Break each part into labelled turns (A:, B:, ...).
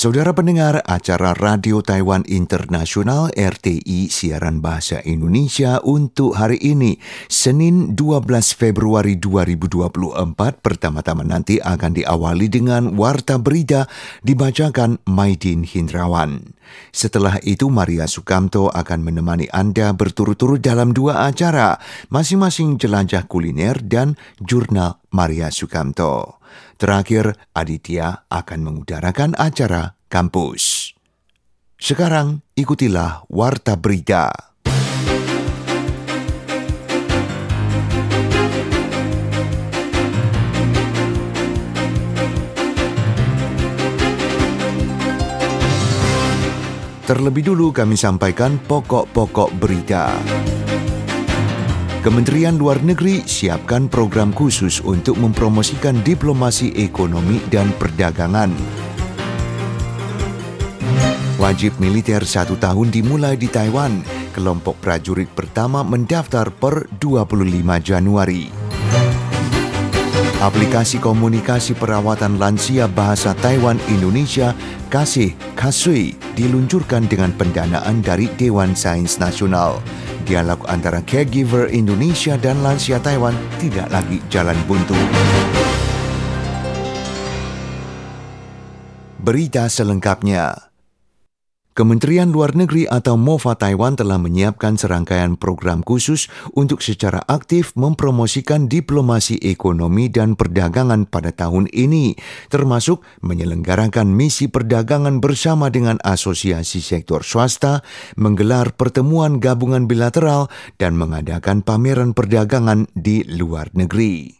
A: Saudara pendengar acara Radio Taiwan Internasional RTI siaran bahasa Indonesia untuk hari ini Senin 12 Februari 2024 pertama-tama nanti akan diawali dengan warta berita dibacakan Maidin Hindrawan. Setelah itu Maria Sukamto akan menemani Anda berturut-turut dalam dua acara, masing-masing jelajah kuliner dan jurnal Maria Sukamto. Terakhir, Aditya akan mengudarakan acara kampus. Sekarang, ikutilah Warta Berita. Terlebih dulu kami sampaikan pokok-pokok berita. Kementerian Luar Negeri siapkan program khusus untuk mempromosikan diplomasi ekonomi dan perdagangan. Wajib militer satu tahun dimulai di Taiwan. Kelompok prajurit pertama mendaftar per 25 Januari. Aplikasi komunikasi perawatan lansia bahasa Taiwan Indonesia Kasih Kasui diluncurkan dengan pendanaan dari Dewan Sains Nasional. Dialog antara caregiver Indonesia dan lansia Taiwan tidak lagi jalan buntu. Berita selengkapnya. Kementerian Luar Negeri atau MOFA Taiwan telah menyiapkan serangkaian program khusus untuk secara aktif mempromosikan diplomasi ekonomi dan perdagangan pada tahun ini, termasuk menyelenggarakan misi perdagangan bersama dengan asosiasi sektor swasta, menggelar pertemuan gabungan bilateral, dan mengadakan pameran perdagangan di luar negeri.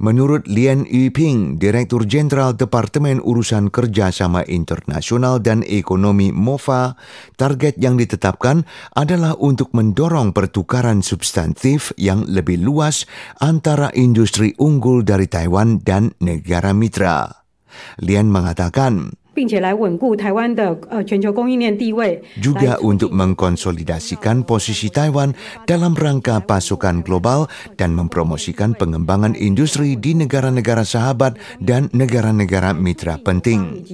A: Menurut Lian Yuping, Direktur Jenderal Departemen Urusan Kerjasama Internasional dan Ekonomi MOFA, target yang ditetapkan adalah untuk mendorong pertukaran substantif yang lebih luas antara industri unggul dari Taiwan dan negara mitra. Lian mengatakan, juga untuk mengkonsolidasikan posisi Taiwan dalam rangka pasukan global dan mempromosikan pengembangan industri di negara-negara sahabat dan negara-negara mitra penting.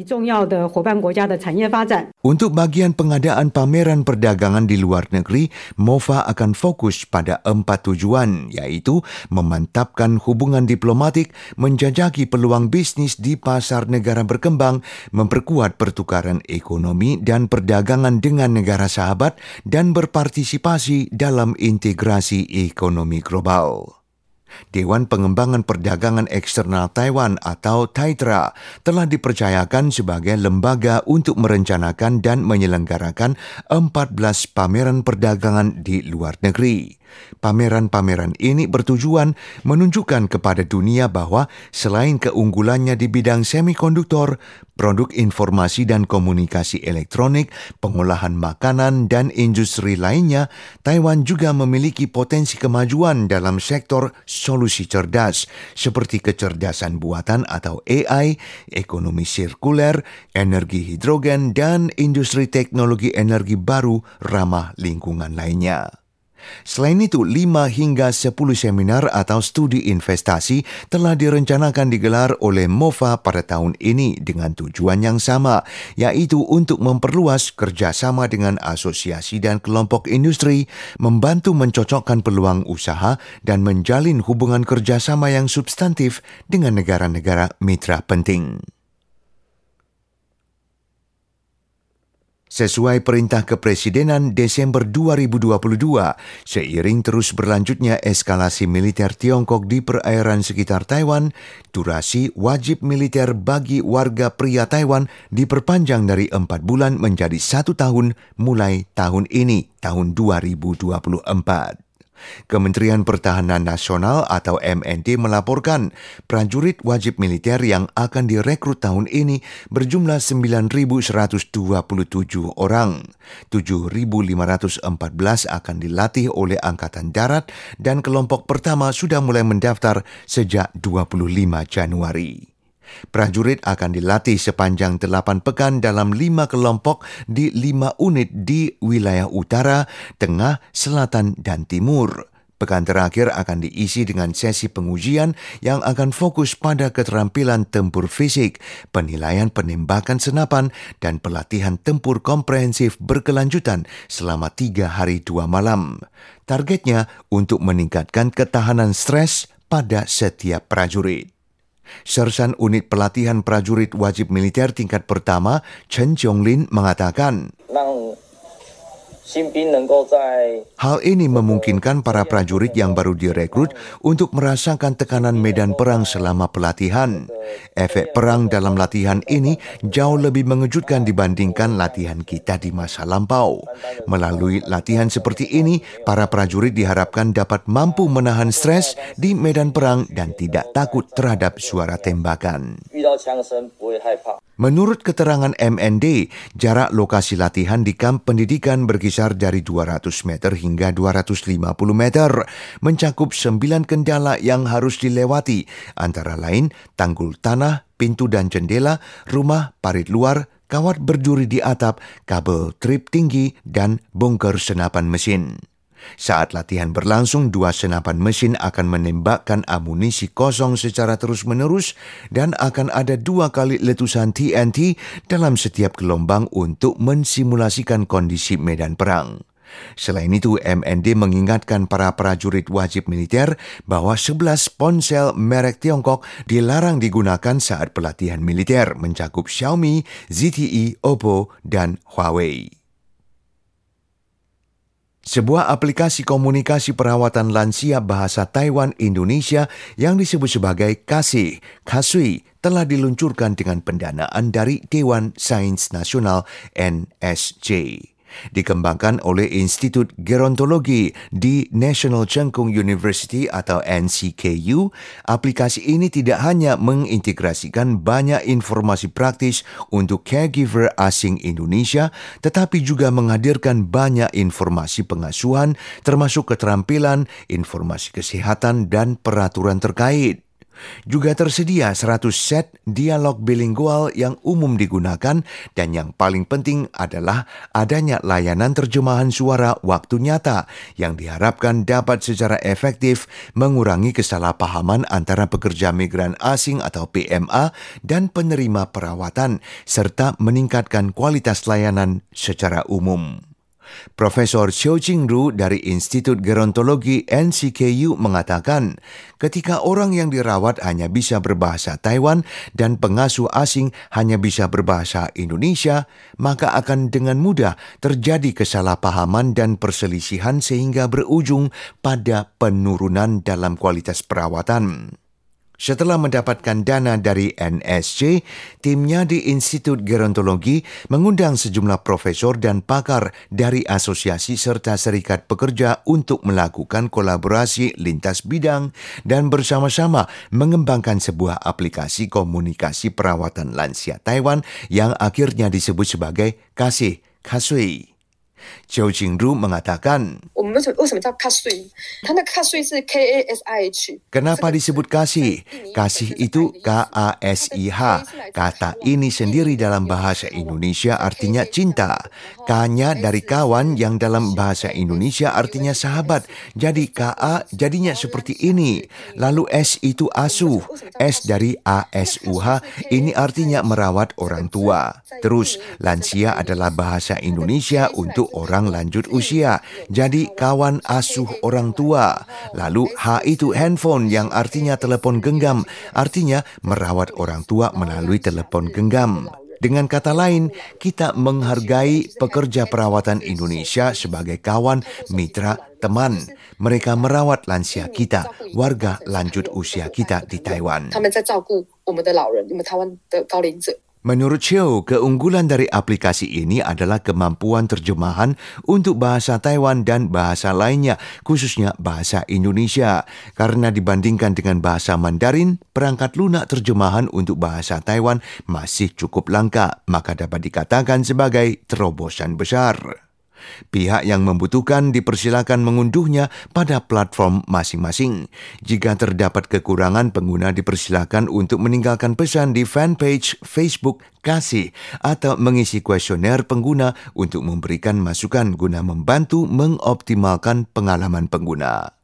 A: Untuk bagian pengadaan pameran perdagangan di luar negeri, MOFA akan fokus pada empat tujuan, yaitu memantapkan hubungan diplomatik, menjajaki peluang bisnis di pasar negara berkembang, memperkuat pertukaran ekonomi dan perdagangan dengan negara sahabat, dan berpartisipasi dalam integrasi ekonomi global. Dewan Pengembangan Perdagangan Eksternal Taiwan atau TAITRA telah dipercayakan sebagai lembaga untuk merencanakan dan menyelenggarakan 14 pameran perdagangan di luar negeri. Pameran-pameran ini bertujuan menunjukkan kepada dunia bahwa selain keunggulannya di bidang semikonduktor, produk informasi dan komunikasi elektronik, pengolahan makanan, dan industri lainnya, Taiwan juga memiliki potensi kemajuan dalam sektor solusi cerdas seperti kecerdasan buatan atau AI, ekonomi sirkuler, energi hidrogen, dan industri teknologi energi baru ramah lingkungan lainnya. Selain itu, 5 hingga 10 seminar atau studi investasi telah direncanakan digelar oleh MOFA pada tahun ini dengan tujuan yang sama, yaitu untuk memperluas kerjasama dengan asosiasi dan kelompok industri, membantu mencocokkan peluang usaha, dan menjalin hubungan kerjasama yang substantif dengan negara-negara mitra penting. Sesuai perintah kepresidenan Desember 2022, seiring terus berlanjutnya eskalasi militer Tiongkok di perairan sekitar Taiwan, durasi wajib militer bagi warga pria Taiwan diperpanjang dari empat bulan menjadi satu tahun mulai tahun ini, tahun 2024. Kementerian Pertahanan Nasional atau MND melaporkan prajurit wajib militer yang akan direkrut tahun ini berjumlah 9.127 orang. 7.514 akan dilatih oleh Angkatan Darat dan kelompok pertama sudah mulai mendaftar sejak 25 Januari. Prajurit akan dilatih sepanjang delapan pekan dalam lima kelompok di lima unit di wilayah utara, tengah, selatan, dan timur. Pekan terakhir akan diisi dengan sesi pengujian yang akan fokus pada keterampilan tempur fisik, penilaian penembakan senapan, dan pelatihan tempur komprehensif berkelanjutan selama tiga hari dua malam. Targetnya untuk meningkatkan ketahanan stres pada setiap prajurit. Sersan Unit Pelatihan Prajurit Wajib Militer tingkat pertama, Chen Chonglin mengatakan, Hal ini memungkinkan para prajurit yang baru direkrut untuk merasakan tekanan medan perang selama pelatihan. Efek perang dalam latihan ini jauh lebih mengejutkan dibandingkan latihan kita di masa lampau. Melalui latihan seperti ini, para prajurit diharapkan dapat mampu menahan stres di medan perang dan tidak takut terhadap suara tembakan. Menurut keterangan MND, jarak lokasi latihan di kamp pendidikan berkisar dari 200 meter hingga 250 meter, mencakup sembilan kendala yang harus dilewati, antara lain tanggul tanah, pintu dan jendela, rumah, parit luar, kawat berduri di atap, kabel trip tinggi, dan bongkar senapan mesin. Saat latihan berlangsung, dua senapan mesin akan menembakkan amunisi kosong secara terus-menerus dan akan ada dua kali letusan TNT dalam setiap gelombang untuk mensimulasikan kondisi medan perang. Selain itu, MND mengingatkan para prajurit wajib militer bahwa 11 ponsel merek Tiongkok dilarang digunakan saat pelatihan militer mencakup Xiaomi, ZTE, Oppo, dan Huawei. Sebuah aplikasi komunikasi perawatan lansia bahasa Taiwan Indonesia yang disebut sebagai Kasih, Kasui, telah diluncurkan dengan pendanaan dari Dewan Sains Nasional NSJ dikembangkan oleh Institut Gerontologi di National Cheng Kung University atau NCKU, aplikasi ini tidak hanya mengintegrasikan banyak informasi praktis untuk caregiver asing Indonesia, tetapi juga menghadirkan banyak informasi pengasuhan termasuk keterampilan, informasi kesehatan, dan peraturan terkait. Juga tersedia 100 set dialog bilingual yang umum digunakan dan yang paling penting adalah adanya layanan terjemahan suara waktu nyata yang diharapkan dapat secara efektif mengurangi kesalahpahaman antara pekerja migran asing atau PMA dan penerima perawatan serta meningkatkan kualitas layanan secara umum. Profesor Xiao Jingru dari Institut Gerontologi NCKU mengatakan, ketika orang yang dirawat hanya bisa berbahasa Taiwan dan pengasuh asing hanya bisa berbahasa Indonesia, maka akan dengan mudah terjadi kesalahpahaman dan perselisihan sehingga berujung pada penurunan dalam kualitas perawatan. Setelah mendapatkan dana dari NSC, timnya di Institut Gerontologi mengundang sejumlah profesor dan pakar dari asosiasi serta serikat pekerja untuk melakukan kolaborasi lintas bidang dan bersama-sama mengembangkan sebuah aplikasi komunikasi perawatan lansia Taiwan yang akhirnya disebut sebagai Kasih Kasui. Zhou Jingru mengatakan, Kenapa disebut kasih? Kasih itu K-A-S-I-H. Kata ini sendiri dalam bahasa Indonesia artinya cinta. K-nya dari kawan yang dalam bahasa Indonesia artinya sahabat. Jadi K-A jadinya seperti ini. Lalu S itu asuh. S dari A-S-U-H ini artinya merawat orang tua. Terus lansia adalah bahasa Indonesia untuk orang lanjut usia. Jadi kawan asuh orang tua. Lalu H itu handphone yang artinya telepon genggam. Artinya merawat orang tua melalui telepon genggam. Dengan kata lain, kita menghargai pekerja perawatan Indonesia sebagai kawan, mitra, teman. Mereka merawat lansia kita, warga lanjut usia kita di Taiwan. Menurut Xiao, keunggulan dari aplikasi ini adalah kemampuan terjemahan untuk bahasa Taiwan dan bahasa lainnya, khususnya bahasa Indonesia. Karena dibandingkan dengan bahasa Mandarin, perangkat lunak terjemahan untuk bahasa Taiwan masih cukup langka, maka dapat dikatakan sebagai terobosan besar. Pihak yang membutuhkan dipersilakan mengunduhnya pada platform masing-masing. Jika terdapat kekurangan, pengguna dipersilakan untuk meninggalkan pesan di fanpage Facebook Kasih atau mengisi kuesioner pengguna untuk memberikan masukan guna membantu mengoptimalkan pengalaman pengguna.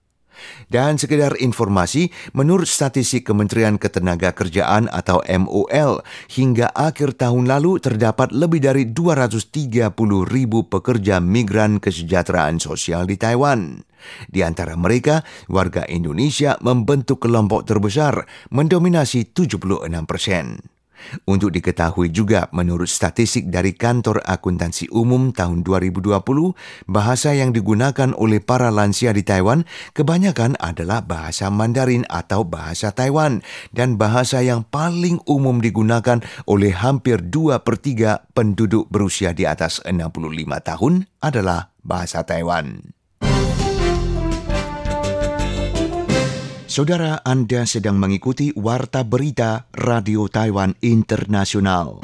A: Dan sekedar informasi, menurut statistik Kementerian Ketenagakerjaan atau MOL, hingga akhir tahun lalu terdapat lebih dari 230 ribu pekerja migran kesejahteraan sosial di Taiwan. Di antara mereka, warga Indonesia membentuk kelompok terbesar, mendominasi 76 persen. Untuk diketahui juga, menurut statistik dari Kantor Akuntansi Umum tahun 2020, bahasa yang digunakan oleh para lansia di Taiwan kebanyakan adalah bahasa Mandarin atau bahasa Taiwan, dan bahasa yang paling umum digunakan oleh hampir 2 per 3 penduduk berusia di atas 65 tahun adalah bahasa Taiwan. Saudara Anda sedang mengikuti Warta Berita Radio Taiwan Internasional.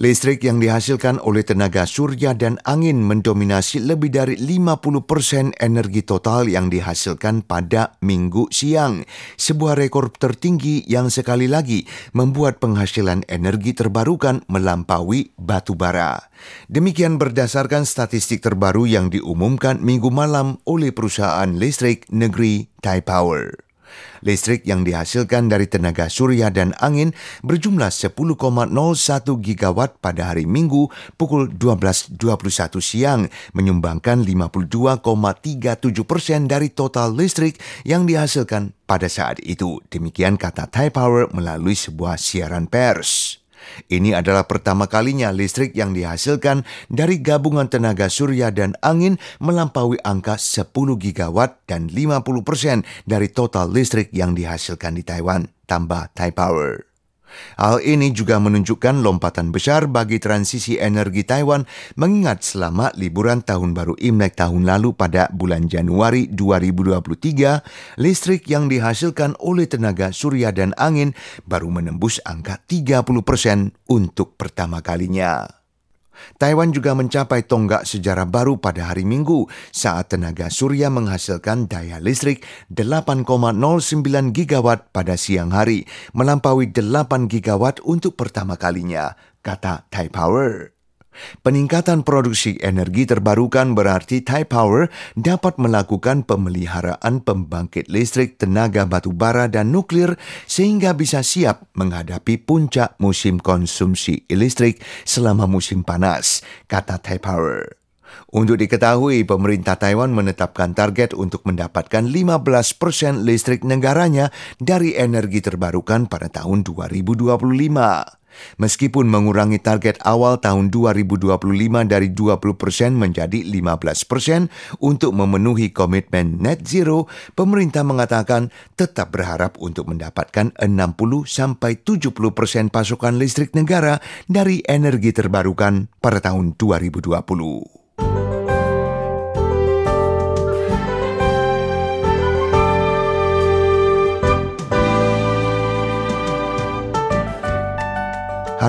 A: Listrik yang dihasilkan oleh tenaga surya dan angin mendominasi lebih dari 50 persen energi total yang dihasilkan pada minggu siang. Sebuah rekor tertinggi yang sekali lagi membuat penghasilan energi terbarukan melampaui batu bara. Demikian berdasarkan statistik terbaru yang diumumkan minggu malam oleh perusahaan listrik negeri Tai Power. Listrik yang dihasilkan dari tenaga surya dan angin berjumlah 10,01 gigawatt pada hari Minggu pukul 12.21 siang, menyumbangkan 52,37 persen dari total listrik yang dihasilkan pada saat itu. Demikian kata Thai Power melalui sebuah siaran pers. Ini adalah pertama kalinya listrik yang dihasilkan dari gabungan tenaga surya dan angin melampaui angka 10 gigawatt dan 50 persen dari total listrik yang dihasilkan di Taiwan, tambah Thai Power. Hal ini juga menunjukkan lompatan besar bagi transisi energi Taiwan mengingat selama liburan tahun baru Imlek tahun lalu pada bulan Januari 2023, listrik yang dihasilkan oleh tenaga surya dan angin baru menembus angka 30 persen untuk pertama kalinya. Taiwan juga mencapai tonggak sejarah baru pada hari Minggu saat tenaga surya menghasilkan daya listrik 8,09 gigawatt pada siang hari, melampaui 8 gigawatt untuk pertama kalinya, kata Tai Power. Peningkatan produksi energi terbarukan berarti Thai Power dapat melakukan pemeliharaan pembangkit listrik tenaga batu bara dan nuklir sehingga bisa siap menghadapi puncak musim konsumsi listrik selama musim panas, kata Thai Power. Untuk diketahui, pemerintah Taiwan menetapkan target untuk mendapatkan 15% persen listrik negaranya dari energi terbarukan pada tahun 2025. Meskipun mengurangi target awal tahun 2025 dari 20% persen menjadi 15% persen untuk memenuhi komitmen net zero, pemerintah mengatakan tetap berharap untuk mendapatkan 60 sampai 70% persen pasokan listrik negara dari energi terbarukan pada tahun 2020.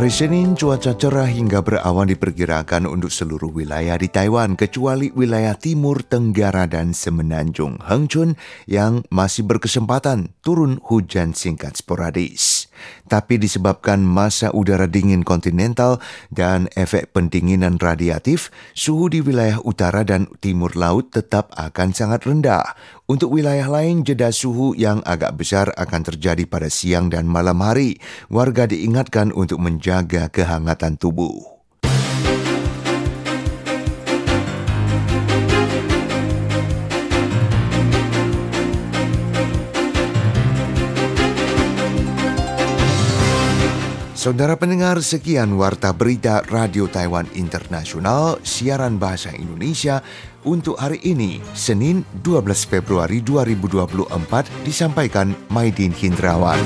A: Hari Senin cuaca cerah hingga berawan diperkirakan untuk seluruh wilayah di Taiwan kecuali wilayah timur tenggara dan semenanjung Hengchun yang masih berkesempatan turun hujan singkat sporadis tapi disebabkan masa udara dingin kontinental dan efek pendinginan radiatif, suhu di wilayah utara dan timur laut tetap akan sangat rendah. Untuk wilayah lain, jeda suhu yang agak besar akan terjadi pada siang dan malam hari. Warga diingatkan untuk menjaga kehangatan tubuh. Saudara pendengar, sekian warta berita Radio Taiwan Internasional siaran bahasa Indonesia untuk hari ini, Senin 12 Februari 2024 disampaikan Maidin Hindrawan.